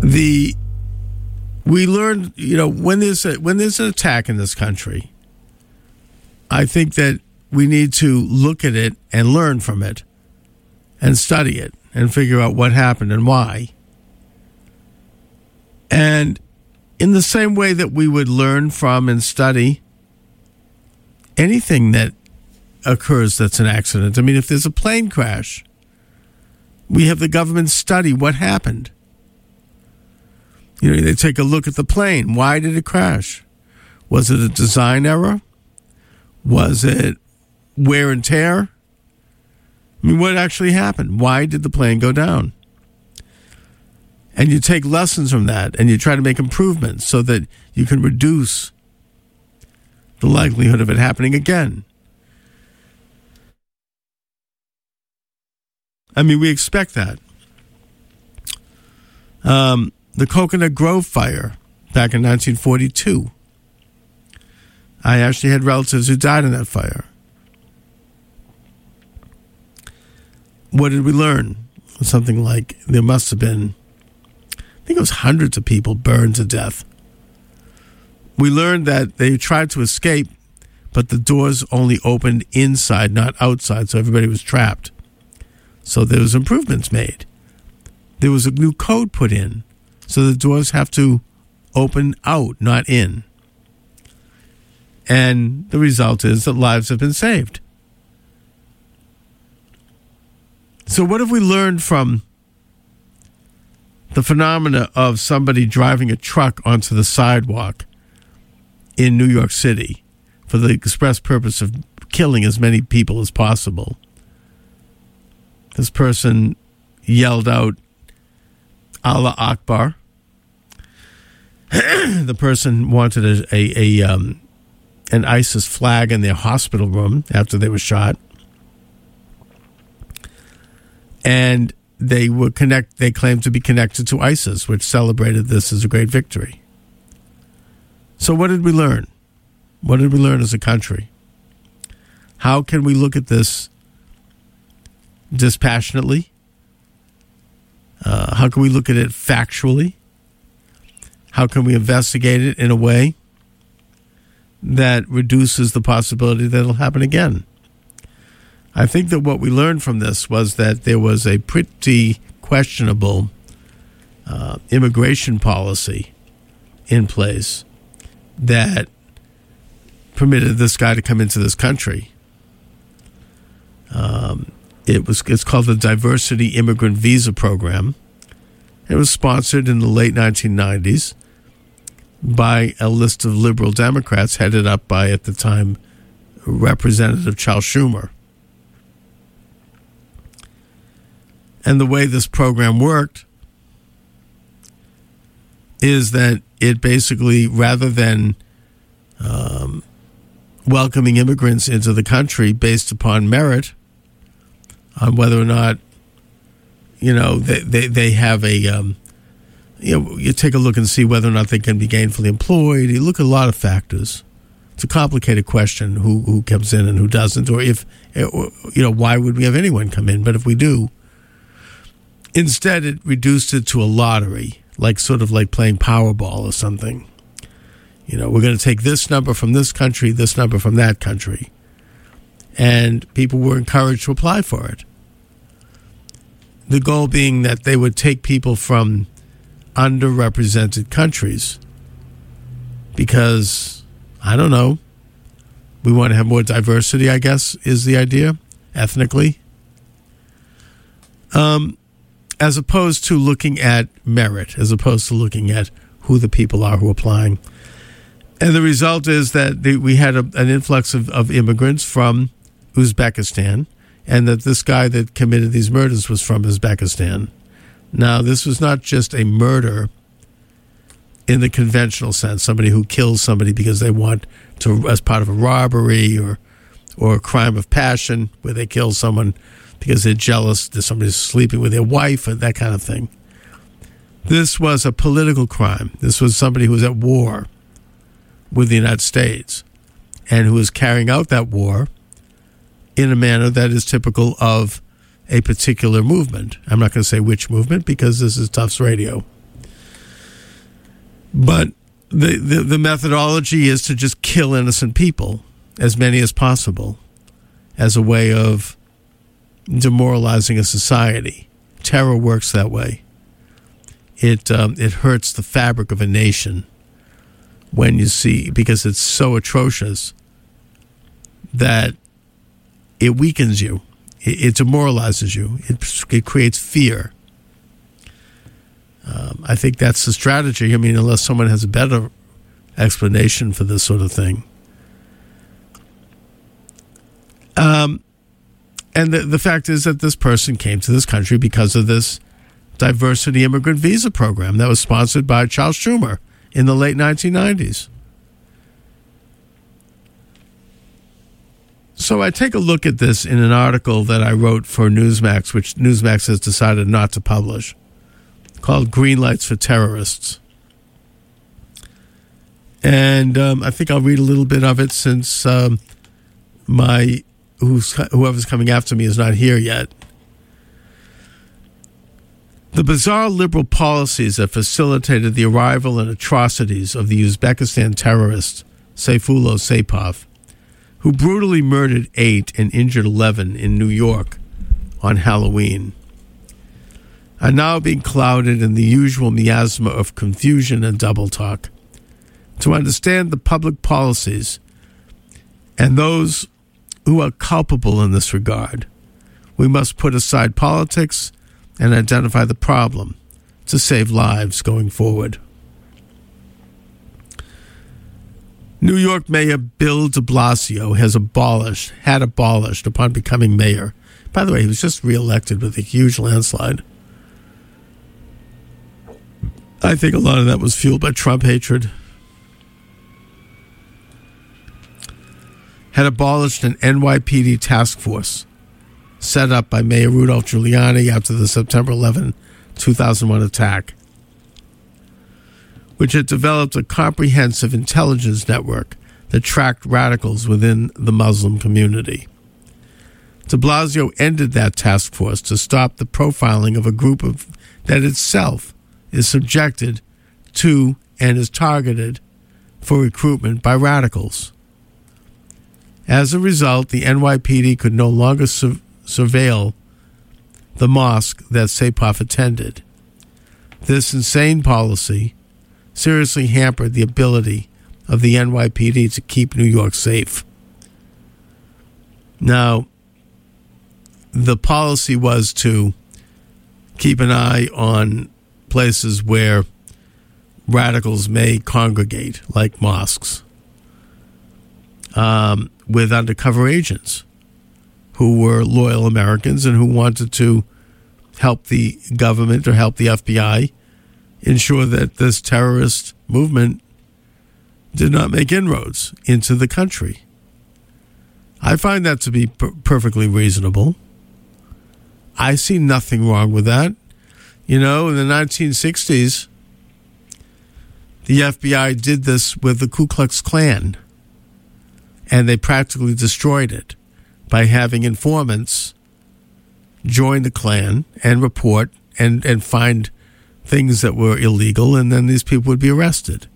the we learned, you know, when there's a, when there's an attack in this country, I think that we need to look at it and learn from it and study it and figure out what happened and why. And in the same way that we would learn from and study anything that occurs that's an accident. I mean, if there's a plane crash, we have the government study what happened. You know, they take a look at the plane. Why did it crash? Was it a design error? Was it wear and tear? I mean, what actually happened? Why did the plane go down? And you take lessons from that and you try to make improvements so that you can reduce the likelihood of it happening again. I mean, we expect that. Um, the Cocoanut Grove fire back in 1942. I actually had relatives who died in that fire. What did we learn? Something like there must have been, I think it was hundreds of people burned to death. We learned that they tried to escape, but the doors only opened inside, not outside, so everybody was trapped. So there was improvements made. There was a new code put in so the doors have to open out, not in. And the result is that lives have been saved. So, what have we learned from the phenomena of somebody driving a truck onto the sidewalk in New York City for the express purpose of killing as many people as possible? This person yelled out, Allah Akbar. the person wanted a, a, a um, an ISIS flag in their hospital room after they were shot, and they were connect. They claimed to be connected to ISIS, which celebrated this as a great victory. So, what did we learn? What did we learn as a country? How can we look at this dispassionately? Uh, how can we look at it factually? How can we investigate it in a way that reduces the possibility that it'll happen again? I think that what we learned from this was that there was a pretty questionable uh, immigration policy in place that permitted this guy to come into this country. Um, it was it's called the Diversity Immigrant Visa Program. It was sponsored in the late 1990s by a list of liberal Democrats headed up by at the time Representative Charles Schumer. And the way this program worked is that it basically, rather than um, welcoming immigrants into the country based upon merit, on whether or not you know they they, they have a um, you know you take a look and see whether or not they can be gainfully employed. You look at a lot of factors. It's a complicated question who who comes in and who doesn't, or if you know why would we have anyone come in? But if we do, instead it reduced it to a lottery, like sort of like playing Powerball or something. You know, we're going to take this number from this country, this number from that country and people were encouraged to apply for it. The goal being that they would take people from underrepresented countries because, I don't know, we want to have more diversity, I guess, is the idea, ethnically. Um, as opposed to looking at merit, as opposed to looking at who the people are who are applying. And the result is that the, we had a, an influx of, of immigrants from Uzbekistan, and that this guy that committed these murders was from Uzbekistan. Now, this was not just a murder in the conventional sense, somebody who kills somebody because they want to, as part of a robbery or or a crime of passion, where they kill someone because they're jealous that somebody's sleeping with their wife and that kind of thing. This was a political crime. This was somebody who was at war with the United States and who was carrying out that war in a manner that is typical of a particular movement. I'm not going to say which movement because this is Tufts Radio. But the, the, the methodology is to just kill innocent people, as many as possible, as a way of demoralizing a society. Terror works that way. It um, it hurts the fabric of a nation when you see because it's so atrocious that it weakens you, it, it demoralizes you, it, it creates fear. Um, I think that's the strategy. I mean, unless someone has a better explanation for this sort of thing. Um, and the, the fact is that this person came to this country because of this diversity immigrant visa program that was sponsored by Charles Schumer in the late 1990s. So I take a look at this in an article that I wrote for Newsmax, which Newsmax has decided not to publish, called Green Lights for Terrorists. And um, I think I'll read a little bit of it since um, my whoever's coming after me is not here yet. The bizarre liberal policies that facilitated the arrival and atrocities of the Uzbekistan terrorist Sayfullo Saipov, who brutally murdered eight and injured 11 in New York on Halloween, are now being clouded in the usual miasma of confusion and double talk. To understand the public policies and those who are culpable in this regard, we must put aside politics and identify the problem to save lives going forward. New York Mayor Bill de Blasio has abolished, had abolished upon becoming mayor. By the way, he was just reelected with a huge landslide. I think a lot of that was fueled by Trump hatred. Had abolished an NYPD task force set up by Mayor Rudolph Giuliani after the September 11, 2001 attack, which had developed a comprehensive intelligence network that tracked radicals within the Muslim community. De Blasio ended that task force to stop the profiling of a group of, that itself is subjected to and is targeted for recruitment by radicals. As a result, the NYPD could no longer su- surveil the mosque that Saipov attended. This insane policy seriously hampered the ability of the NYPD to keep New York safe. Now, the policy was to keep an eye on places where radicals may congregate, like mosques, um, with undercover agents who were loyal Americans and who wanted to help the government or help the FBI ensure that this terrorist movement did not make inroads into the country. I find that to be per- perfectly reasonable. I see nothing wrong with that. You know, in the 1960s, the FBI did this with the Ku Klux Klan, and they practically destroyed it by having informants join the Klan and report and, and find things that were illegal, and then these people would be arrested.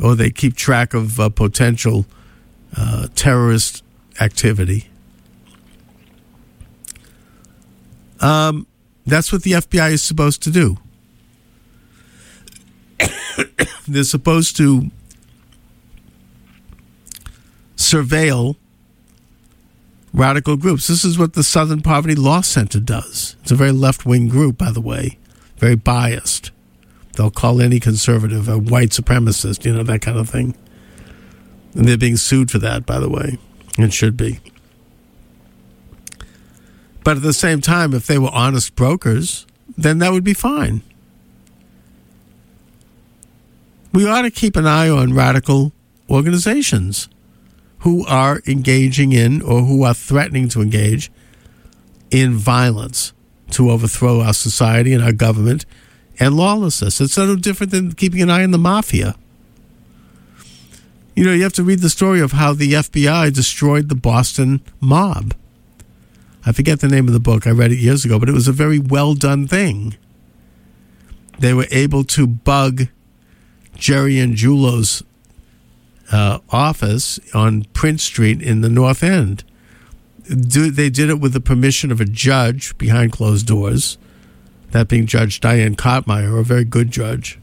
Or they keep track of uh, potential uh, terrorist activity. Um, that's what the FBI is supposed to do. They're supposed to surveil radical groups. This is what the Southern Poverty Law Center does. It's a very left wing group, by the way, very biased. They'll call any conservative a white supremacist, you know, that kind of thing. And they're being sued for that, by the way. It should be. But at the same time, if they were honest brokers, then that would be fine. We ought to keep an eye on radical organizations who are engaging in or who are threatening to engage in violence to overthrow our society and our government and lawlessness. It's no different than keeping an eye on the mafia. You know, you have to read the story of how the FBI destroyed the Boston mob. I forget the name of the book. I read it years ago, but it was a very well done thing. They were able to bug Jerry Angiulo's uh, office on Prince Street in the North End. Do, they did it with the permission of a judge behind closed doors, that being Judge Diane Kottmeyer, a very good judge,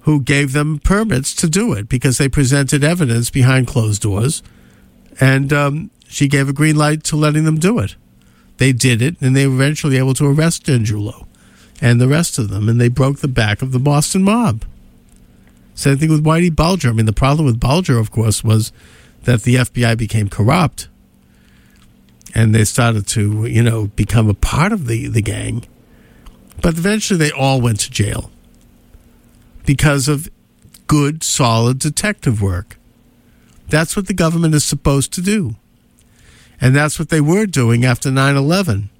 who gave them permits to do it because they presented evidence behind closed doors, and um, she gave a green light to letting them do it. They did it, and they were eventually able to arrest Angiulo and the rest of them, and they broke the back of the Boston mob. Same thing with Whitey Bulger. I mean, the problem with Bulger, of course, was that the FBI became corrupt and they started to, you know, become a part of the, the gang. But eventually they all went to jail because of good, solid detective work. That's what the government is supposed to do. And that's what they were doing after 9 11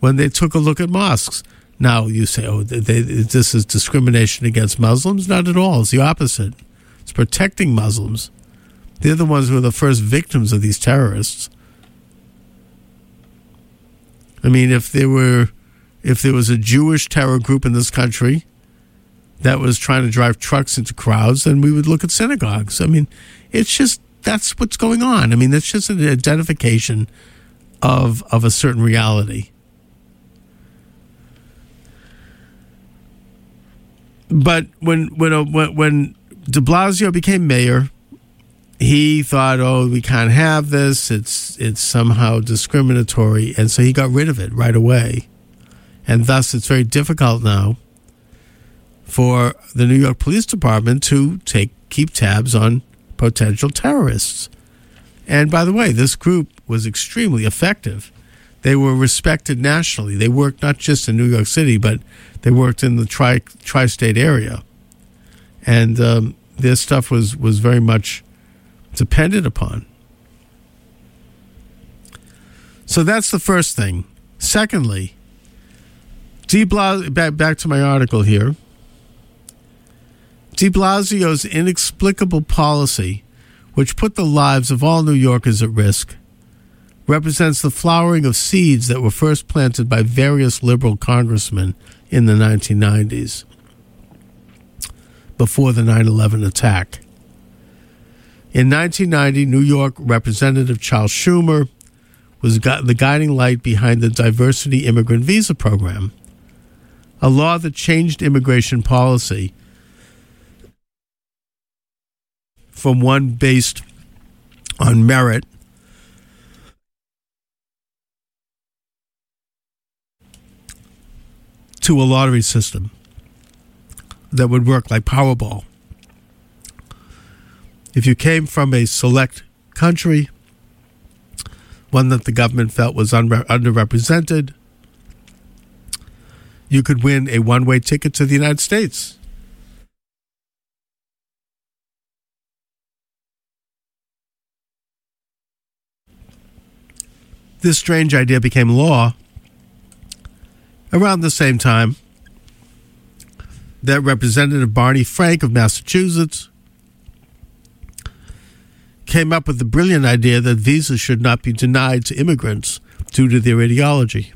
when they took a look at mosques. Now you say, oh, they, this is discrimination against Muslims? Not at all. It's the opposite. It's protecting Muslims. They're the ones who are the first victims of these terrorists. I mean, if there were, if there was a Jewish terror group in this country that was trying to drive trucks into crowds, then we would look at synagogues. I mean, it's just that's what's going on. I mean, it's just an identification of of a certain reality. But when when uh, when when De Blasio became mayor, he thought, "Oh, we can't have this. It's it's somehow discriminatory," and so he got rid of it right away. And thus, it's very difficult now for the New York Police Department to take keep tabs on potential terrorists. And by the way, this group was extremely effective. They were respected nationally. They worked not just in New York City, but they worked in the tri tri-state area, and um, their stuff was was very much depended upon. So that's the first thing. Secondly, De Blasio, back, back to my article here. De Blasio's inexplicable policy, which put the lives of all New Yorkers at risk, represents the flowering of seeds that were first planted by various liberal congressmen in the 1990s, before the 9 11 attack. In 1990, New York Representative Charles Schumer was the guiding light behind the Diversity Immigrant Visa Program, a law that changed immigration policy from one based on merit to a lottery system that would work like Powerball. If you came from a select country, one that the government felt was unre- underrepresented, you could win a one way ticket to the United States. This strange idea became law around the same time that Representative Barney Frank of Massachusetts came up with the brilliant idea that visas should not be denied to immigrants due to their ideology.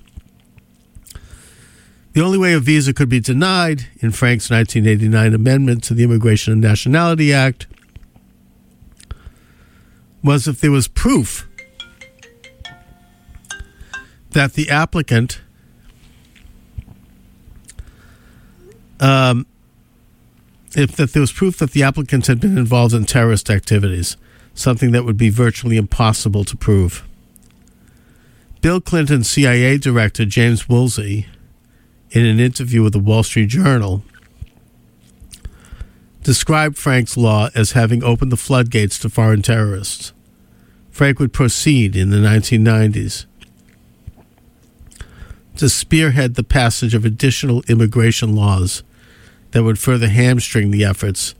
The only way a visa could be denied in Frank's 1989 amendment to the Immigration and Nationality Act was if there was proof that the applicant um, if that there was proof that the applicants had been involved in terrorist activities, something that would be virtually impossible to prove. Bill Clinton's CIA director James Woolsey, in an interview with the Wall Street Journal, described Frank's law as having opened the floodgates to foreign terrorists. Frank would proceed in the 1990s to spearhead the passage of additional immigration laws that would further hamstring the efforts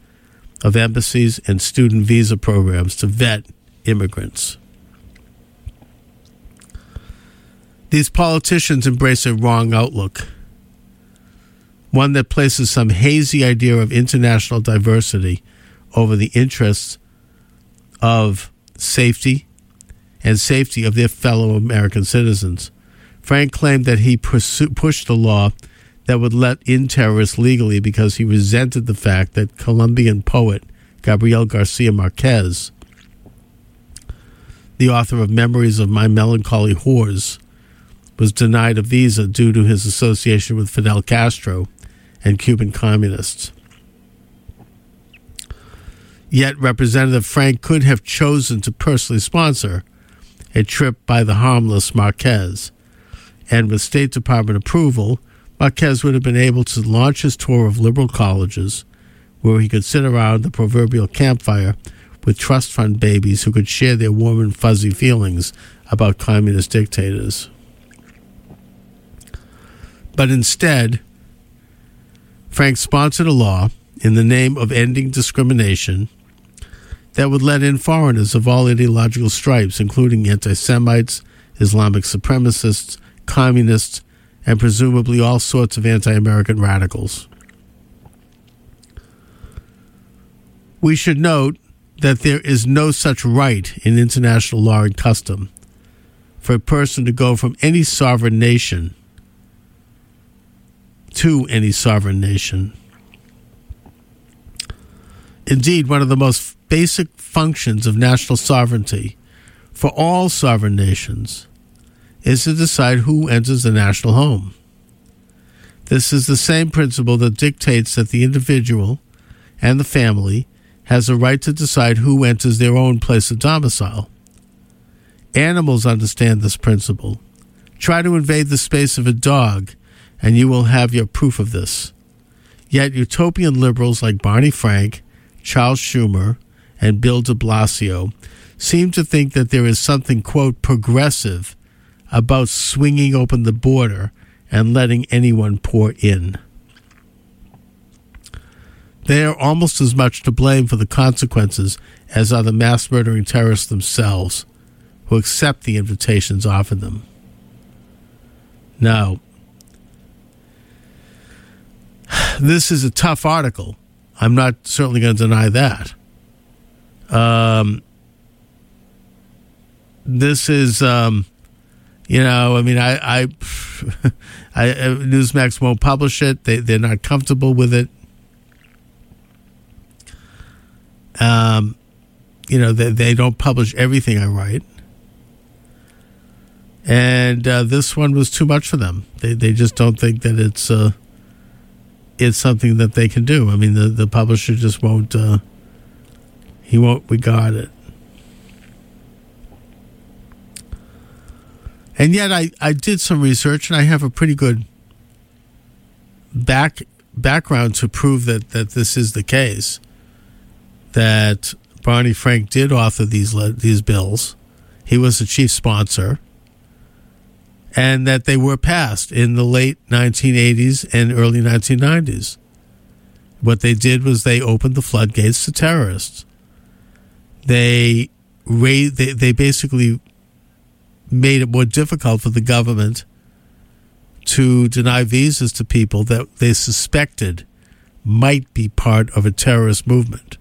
of embassies and student visa programs to vet immigrants. These politicians embrace a wrong outlook, one that places some hazy idea of international diversity over the interests of safety and safety of their fellow American citizens. Frank claimed that he pushed the law that would let in terrorists legally because he resented the fact that Colombian poet Gabriel Garcia Marquez, the author of Memories of My Melancholy Whores, was denied a visa due to his association with Fidel Castro and Cuban communists. Yet Representative Frank could have chosen to personally sponsor a trip by the harmless Marquez. And with State Department approval, Marquez would have been able to launch his tour of liberal colleges where he could sit around the proverbial campfire with trust fund babies who could share their warm and fuzzy feelings about communist dictators. But instead, Frank sponsored a law in the name of ending discrimination that would let in foreigners of all ideological stripes, including anti Semites, Islamic supremacists, communists, and presumably all sorts of anti American radicals. We should note that there is no such right in international law and custom for a person to go from any sovereign nation to any sovereign nation. Indeed, one of the most basic functions of national sovereignty for all sovereign nations is to decide who enters the national home. This is the same principle that dictates that the individual and the family has a right to decide who enters their own place of domicile. Animals understand this principle. Try to invade the space of a dog, and you will have your proof of this. Yet utopian liberals like Barney Frank, Charles Schumer, and Bill de Blasio seem to think that there is something, quote, progressive about swinging open the border and letting anyone pour in. They are almost as much to blame for the consequences as are the mass murdering terrorists themselves, who accept the invitations offered them. Now, this is a tough article. I'm not certainly going to deny that. Um, this is, um, you know, I mean, I, I, I, Newsmax won't publish it. They, they're not comfortable with it. Um, you know, they, they don't publish everything I write. And uh, this one was too much for them. They, they just don't think that it's, uh, it's something that they can do. I mean, the, the publisher just won't, uh, he won't regard it. And yet, I, I did some research, and I have a pretty good back background to prove that, that this is the case. That Barney Frank did author these these bills. He was the chief sponsor, and that they were passed in the late 1980s and early 1990s. What they did was they opened the floodgates to terrorists they raised, they, they basically made it more difficult for the government to deny visas to people that they suspected might be part of a terrorist movement.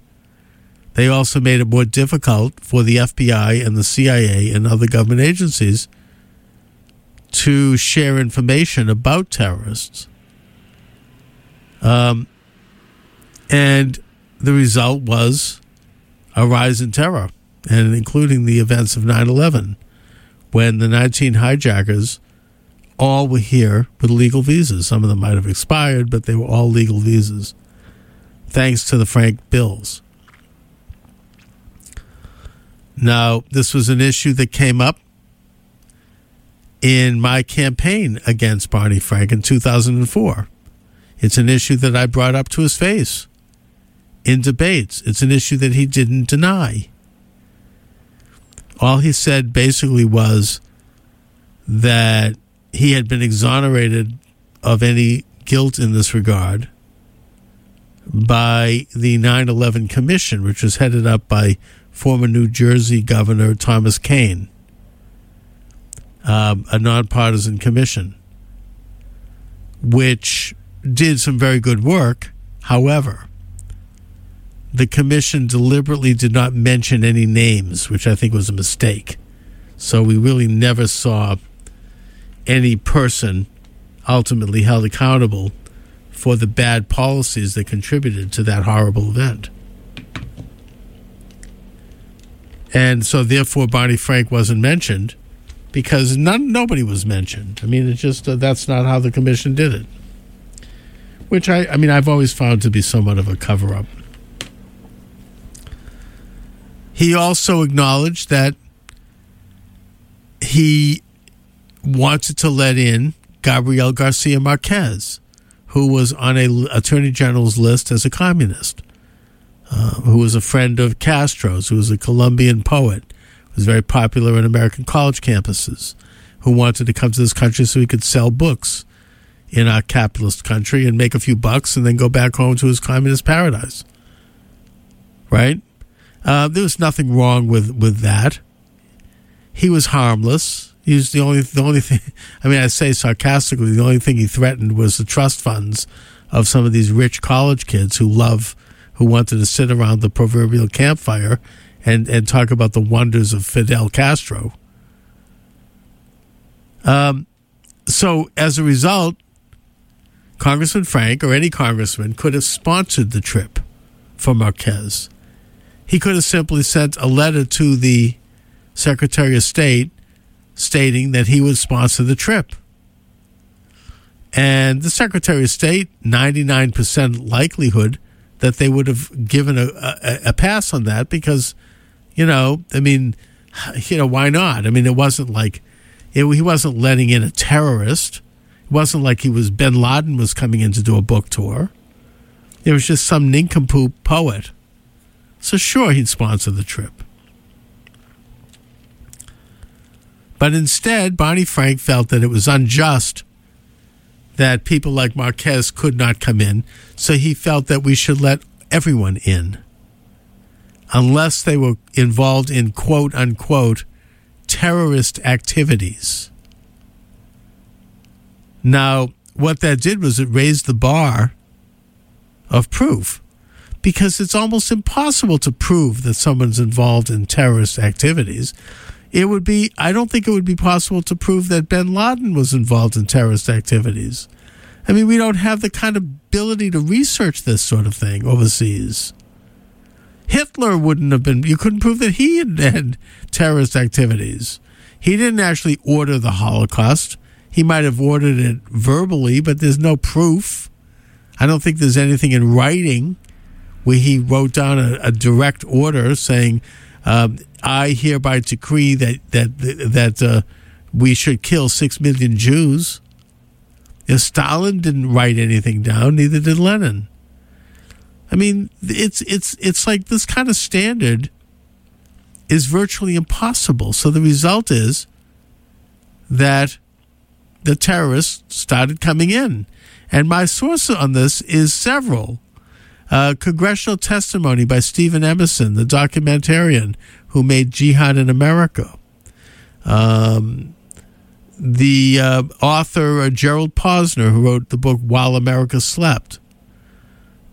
They also made it more difficult for the FBI and the CIA and other government agencies to share information about terrorists. Um, and the result was a rise in terror, and including the events of 9 11, when the 19 hijackers all were here with legal visas. Some of them might have expired, but they were all legal visas, thanks to the Frank bills. Now, this was an issue that came up in my campaign against Barney Frank in 2004. It's an issue that I brought up to his face in debates. It's an issue that he didn't deny. All he said basically was that he had been exonerated of any guilt in this regard by the 9 11 Commission, which was headed up by former New Jersey Governor Thomas Kean, um, a nonpartisan commission, which did some very good work. However, the commission deliberately did not mention any names, which I think was a mistake. So we really never saw any person ultimately held accountable for the bad policies that contributed to that horrible event. And so, therefore, Barney Frank wasn't mentioned because none, nobody was mentioned. I mean, it's just uh, that's not how the commission did it. Which I, I mean, I've always found to be somewhat of a cover up. He also acknowledged that he wanted to let in Gabriel Garcia Marquez, who was on a attorney general's list as a communist, uh, who was a friend of Castro's, who was a Colombian poet, was very popular in American college campuses, who wanted to come to this country so he could sell books in our capitalist country and make a few bucks and then go back home to his communist paradise. Right? Uh, there was nothing wrong with, with that. He was harmless. He was the only the only thing. I mean, I say sarcastically, the only thing he threatened was the trust funds of some of these rich college kids who love, who wanted to sit around the proverbial campfire and and talk about the wonders of Fidel Castro. Um, so as a result, Congressman Frank or any congressman could have sponsored the trip for Marquez. He could have simply sent a letter to the Secretary of State stating that he would sponsor the trip. And the Secretary of State, 99% likelihood that they would have given a, a, a, pass on that because, you know, I mean, you know, why not? I mean, it wasn't like it, he wasn't letting in a terrorist. It wasn't like he was Bin Laden was coming in to do a book tour. It was just some nincompoop poet. So sure, he'd sponsor the trip. But instead, Barney Frank felt that it was unjust that people like Marquez could not come in, so he felt that we should let everyone in, unless they were involved in quote unquote terrorist activities. Now, what that did was it raised the bar of proof because it's almost impossible to prove that someone's involved in terrorist activities it would be I don't think it would be possible to prove that bin Laden was involved in terrorist activities. I mean, we don't have the kind of ability to research this sort of thing overseas. Hitler wouldn't have been, you couldn't prove that he had had terrorist activities. He didn't actually order the Holocaust. He might have ordered it verbally, but there's no proof. I don't think there's anything in writing where he wrote down a, a direct order saying, um, I hereby decree that that that uh, we should kill six million Jews. You know, Stalin didn't write anything down, neither did Lenin. I mean, it's it's it's like this kind of standard is virtually impossible. So the result is that the terrorists started coming in, and my source on this is several. Uh, congressional testimony by Steven Emerson, the documentarian who made Jihad in America. Um, the uh, author uh, Gerald Posner, who wrote the book While America Slept.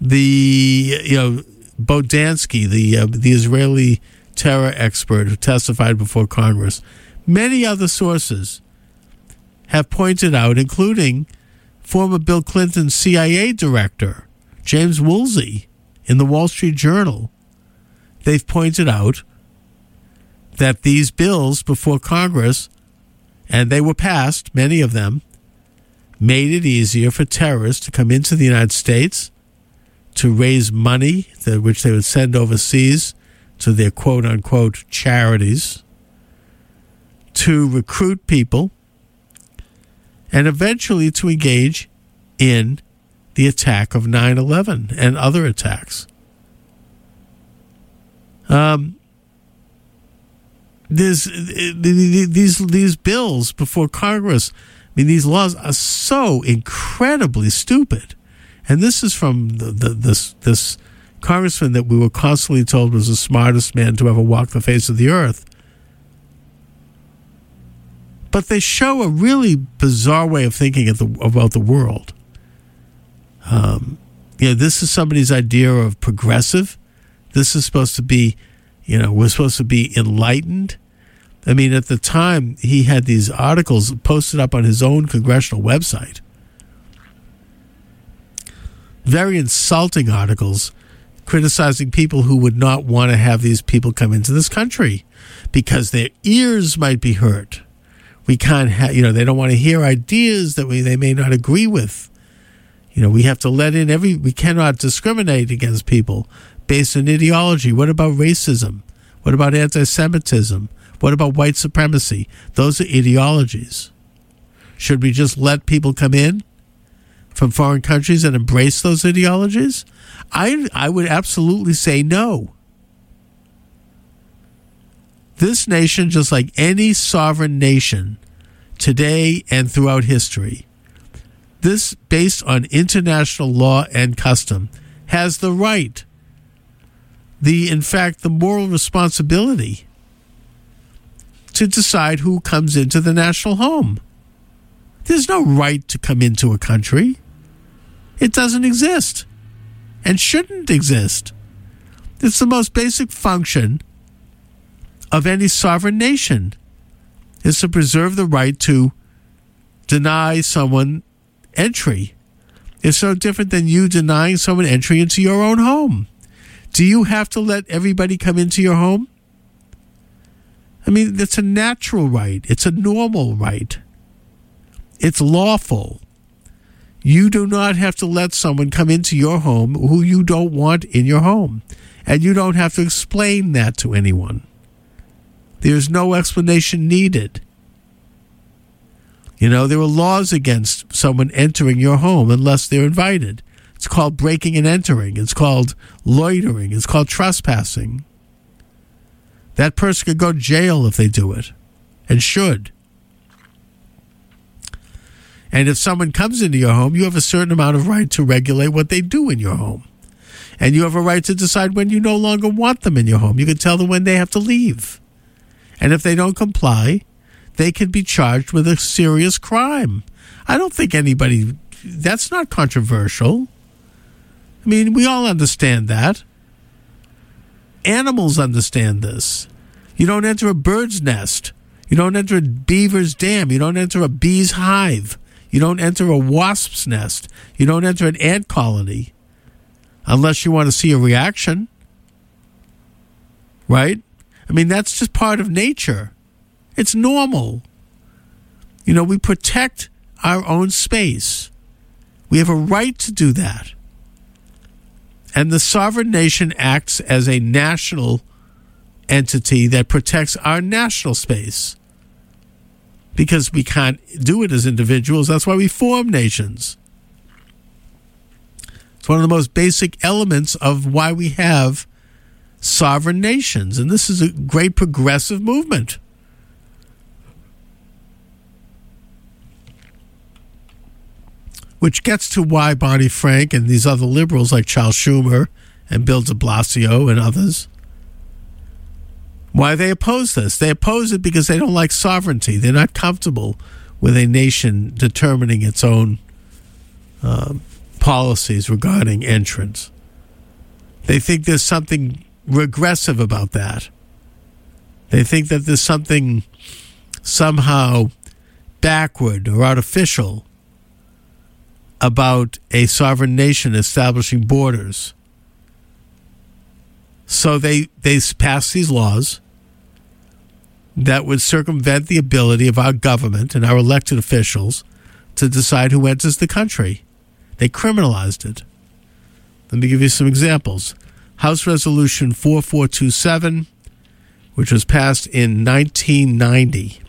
The you know Bodansky, the uh, the Israeli terror expert who testified before Congress. Many other sources have pointed out, including former Bill Clinton CIA director James Woolsey in the Wall Street Journal, they've pointed out that these bills before Congress, and they were passed, many of them, made it easier for terrorists to come into the United States to raise money, that, which they would send overseas to their quote unquote charities, to recruit people, and eventually to engage in the attack of 9 11 and other attacks. Um, these these bills before Congress. I mean, these laws are so incredibly stupid, and this is from the, the, this this congressman that we were constantly told was the smartest man to ever walk the face of the earth. But they show a really bizarre way of thinking the, about the world. Um, know, this is somebody's idea of progressive. This is supposed to be, you know, we're supposed to be enlightened. I mean, at the time, he had these articles posted up on his own congressional website very insulting articles criticizing people who would not want to have these people come into this country because their ears might be hurt. We can't have, you know, they don't want to hear ideas that we, they may not agree with. You know, we have to let in every, we cannot discriminate against people based on ideology. What about racism? What about anti Semitism? What about white supremacy? Those are ideologies. Should we just let people come in from foreign countries and embrace those ideologies? I, I would absolutely say no. This nation, just like any sovereign nation today and throughout history, this, based on international law and custom, has the right, the, in fact, the moral responsibility to decide who comes into the national home. There's no right to come into a country. It doesn't exist and shouldn't exist. It's the most basic function of any sovereign nation is to preserve the right to deny someone entry. is so different than you denying someone entry into your own home. Do you have to let everybody come into your home? I mean, it's a natural right, it's a normal right, it's lawful. You do not have to let someone come into your home who you don't want in your home. And you don't have to explain that to anyone. There's no explanation needed. You know, there are laws against someone entering your home unless they're invited. It's called breaking and entering. It's called loitering. It's called trespassing. That person could go to jail if they do it and should. And if someone comes into your home, you have a certain amount of right to regulate what they do in your home. And you have a right to decide when you no longer want them in your home. You can tell them when they have to leave. And if they don't comply, they can be charged with a serious crime. I don't think anybody, that's not controversial. I mean, we all understand that. Animals understand this. You don't enter a bird's nest. You don't enter a beaver's dam. You don't enter a bee's hive. You don't enter a wasp's nest. You don't enter an ant colony unless you want to see a reaction. Right? I mean, that's just part of nature. It's normal. You know, we protect our own space. We have a right to do that. And the sovereign nation acts as a national entity that protects our national space because we can't do it as individuals. That's why we form nations. It's one of the most basic elements of why we have sovereign nations. And this is a great progressive movement. Which gets to why Barney Frank and these other liberals like Charles Schumer and Bill de Blasio and others why they oppose this. They oppose it because they don't like sovereignty. They're not comfortable with a nation determining its own um, policies regarding entrance. They think there's something regressive about that. They think that there's something somehow backward or artificial about a sovereign nation establishing borders. So they, they pass these laws that would circumvent the ability of our government and our elected officials to decide who enters the country. They criminalized it. Let me give you some examples. House Resolution 4427, which was passed in 1990,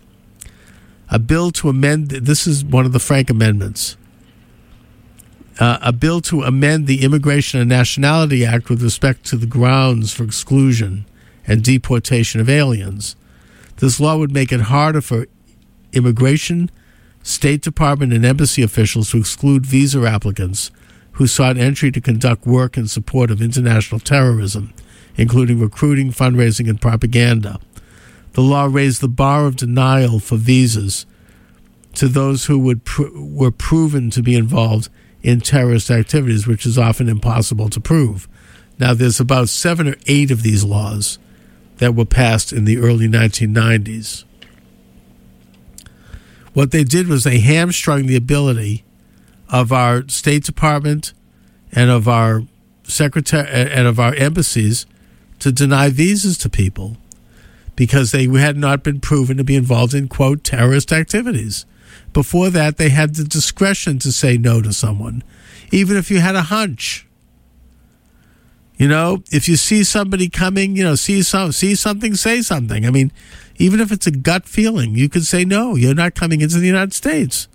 a bill to amend, this is one of the Frank amendments uh, a bill to amend the Immigration and Nationality Act with respect to the grounds for exclusion and deportation of aliens. This law would make it harder for immigration, State Department, and embassy officials to exclude visa applicants who sought entry to conduct work in support of international terrorism, including recruiting, fundraising, and propaganda. The law raised the bar of denial for visas to those who would pr- were proven to be involved in terrorist activities, which is often impossible to prove. Now, there's about seven or eight of these laws that were passed in the early 1990s. What they did was they hamstrung the ability of our State Department and of our secretary and of our embassies to deny visas to people because they had not been proven to be involved in quote terrorist activities. Before that, they had the discretion to say no to someone, even if you had a hunch. You know, if you see somebody coming, you know, see some see something, say something. I mean, even if it's a gut feeling, you could say no, you're not coming into the United States.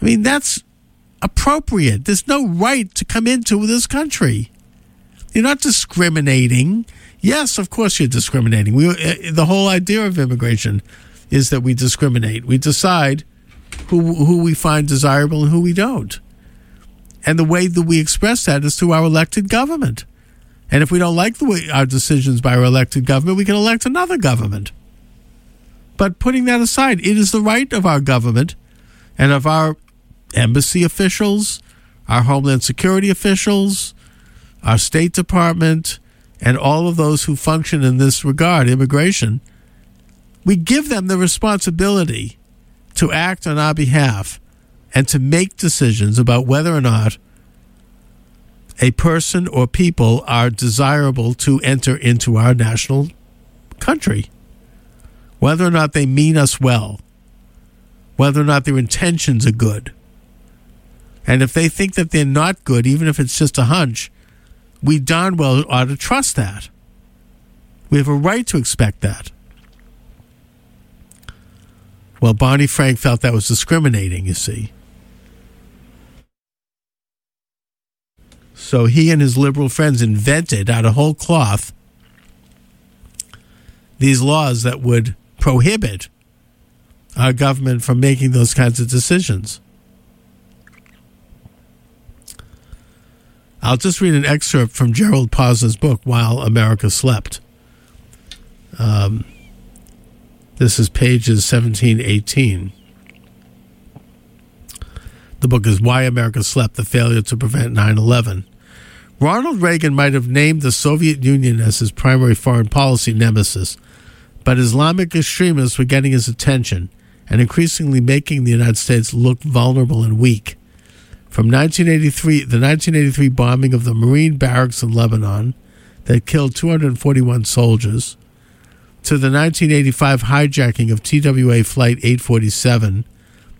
I mean, that's appropriate. There's no right to come into this country. You're not discriminating. Yes, of course you're discriminating. We, uh, the whole idea of immigration is that we discriminate. We decide who who we find desirable and who we don't. And the way that we express that is through our elected government. And if we don't like the way our decisions by our elected government, we can elect another government. But putting that aside, it is the right of our government and of our embassy officials, our Homeland Security officials, our State Department, and all of those who function in this regard, immigration, we give them the responsibility to act on our behalf and to make decisions about whether or not a person or people are desirable to enter into our national country, whether or not they mean us well, whether or not their intentions are good. And if they think that they're not good, even if it's just a hunch, we darn well ought to trust that. We have a right to expect that. Well, Barney Frank felt that was discriminating, you see. So he and his liberal friends invented out of whole cloth these laws that would prohibit our government from making those kinds of decisions. I'll just read an excerpt from Gerald Posner's book, While America Slept. Um, this is pages 17, 18. The book is Why America Slept The Failure to Prevent 9 11. Ronald Reagan might have named the Soviet Union as his primary foreign policy nemesis, but Islamic extremists were getting his attention and increasingly making the United States look vulnerable and weak. From 1983, the 1983 bombing of the Marine barracks in Lebanon that killed 241 soldiers, to the 1985 hijacking of TWA Flight 847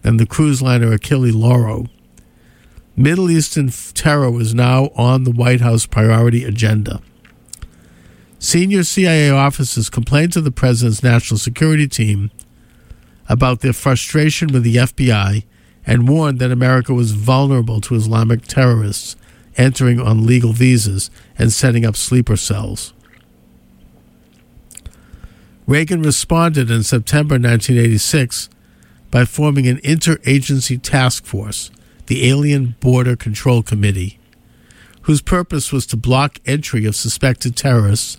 and the cruise liner Achille Lauro, Middle Eastern terror was now on the White House priority agenda. Senior CIA officers complained to the president's national security team about their frustration with the FBI and warned that America was vulnerable to Islamic terrorists entering on legal visas and setting up sleeper cells. Reagan responded in September 1986 by forming an interagency task force, the Alien Border Control Committee, whose purpose was to block entry of suspected terrorists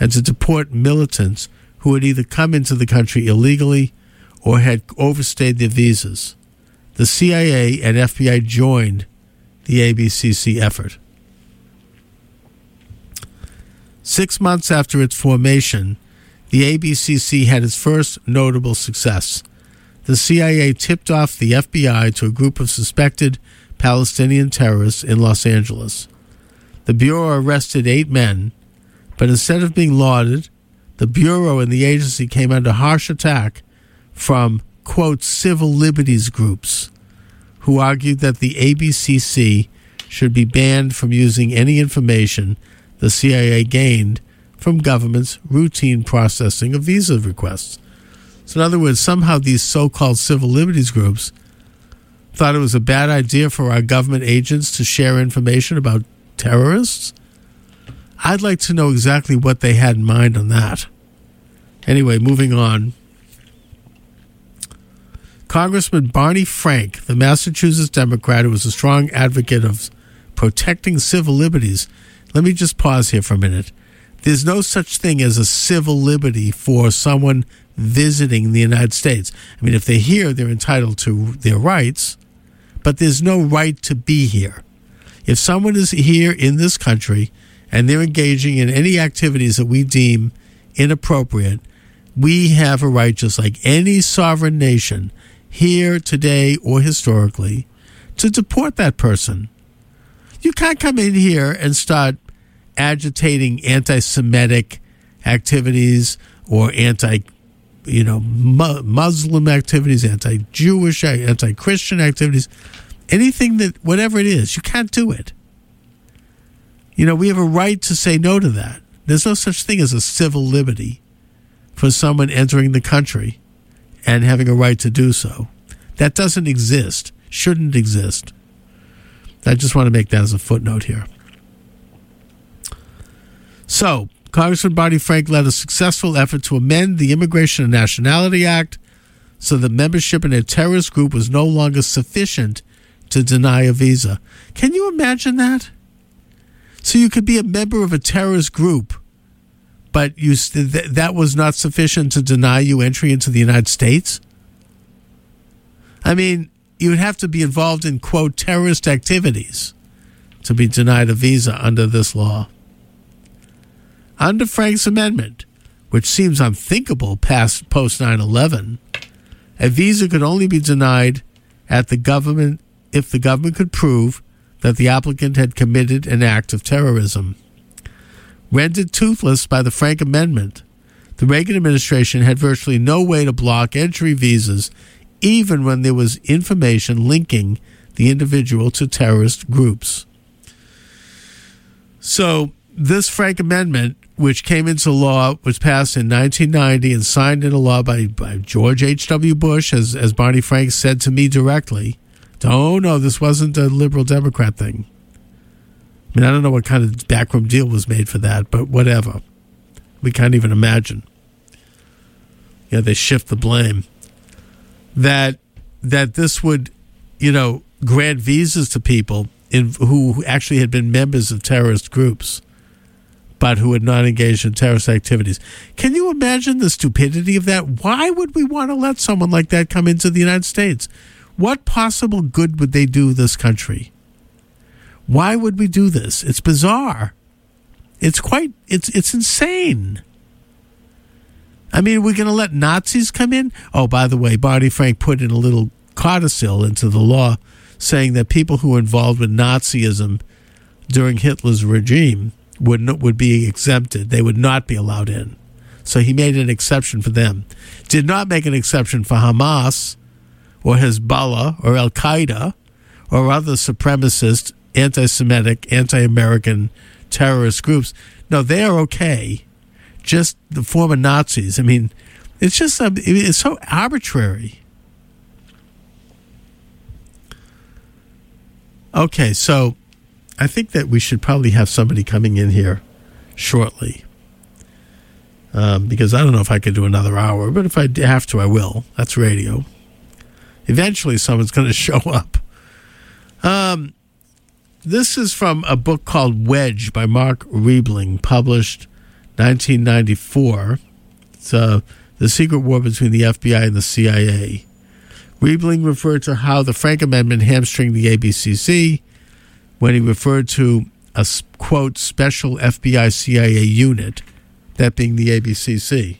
and to deport militants who had either come into the country illegally or had overstayed their visas. The CIA and FBI joined the ABCC effort. Six months after its formation, the ABCC had its first notable success. The CIA tipped off the FBI to a group of suspected Palestinian terrorists in Los Angeles. The Bureau arrested eight men, but instead of being lauded, the Bureau and the agency came under harsh attack from, quote, civil liberties groups who argued that the ABCC should be banned from using any information the CIA gained from government's routine processing of visa requests. So, in other words, somehow these so called civil liberties groups thought it was a bad idea for our government agents to share information about terrorists. I'd like to know exactly what they had in mind on that. Anyway, moving on. Congressman Barney Frank, the Massachusetts Democrat who was a strong advocate of protecting civil liberties. Let me just pause here for a minute. There's no such thing as a civil liberty for someone visiting the United States. I mean, if they're here, they're entitled to their rights, but there's no right to be here. If someone is here in this country and they're engaging in any activities that we deem inappropriate, we have a right, just like any sovereign nation, here today or historically, to deport that person You can't come in here and start agitating anti Semitic activities or anti you know mu- Muslim activities, anti Jewish, anti Christian activities, anything that whatever it is, you can't do it. You know, we have a right to say no to that. There's no such thing as a civil liberty for someone entering the country and having a right to do so. That doesn't exist, shouldn't exist. I just want to make that as a footnote here. So, Congressman Barney Frank led a successful effort to amend the Immigration and Nationality Act so that membership in a terrorist group was no longer sufficient to deny a visa. Can you imagine that? So you could be a member of a terrorist group, but you that was not sufficient to deny you entry into the United States? I mean, you would have to be involved in quote terrorist activities to be denied a visa under this law. Under Frank's amendment, which seems unthinkable past post 9/11, a visa could only be denied at the government if the government could prove that the applicant had committed an act of terrorism. Rendered toothless by the Frank Amendment, the Reagan administration had virtually no way to block entry visas even when there was information linking the individual to terrorist groups. So, this Frank Amendment, which came into law, was passed in 1990 and signed into law by, by George H.W. Bush, as, as Barney Frank said to me directly. Oh, no, this wasn't a liberal Democrat thing. I mean, I don't know what kind of backroom deal was made for that, but whatever. We can't even imagine. Yeah, they shift the blame that that this would, you know, grant visas to people in, who actually had been members of terrorist groups, but who had not engaged in terrorist activities. Can you imagine the stupidity of that? Why would we want to let someone like that come into the United States? What possible good would they do this country? Why would we do this? It's bizarre. It's quite it's it's insane. I mean, we're going to let Nazis come in? Oh, by the way, Barney Frank put in a little codicil into the law saying that people who were involved with Nazism during Hitler's regime would not, would be exempted. They would not be allowed in. So he made an exception for them. Did not make an exception for Hamas or Hezbollah or Al Qaeda or other supremacist, anti Semitic, anti American terrorist groups. No, they are okay just the former Nazis. I mean, it's just um, it's so arbitrary. Okay, so I think that we should probably have somebody coming in here shortly. Um, because I don't know if I could do another hour, but if I have to, I will. That's radio. Eventually, someone's going to show up. Um, this is from a book called Wedge by Mark Riebling, published 1994. It's uh, the secret war between the FBI and the CIA. Riebling referred to how the Frank Amendment hamstringed the ABCC when he referred to a quote special FBI CIA unit, that being the ABCC.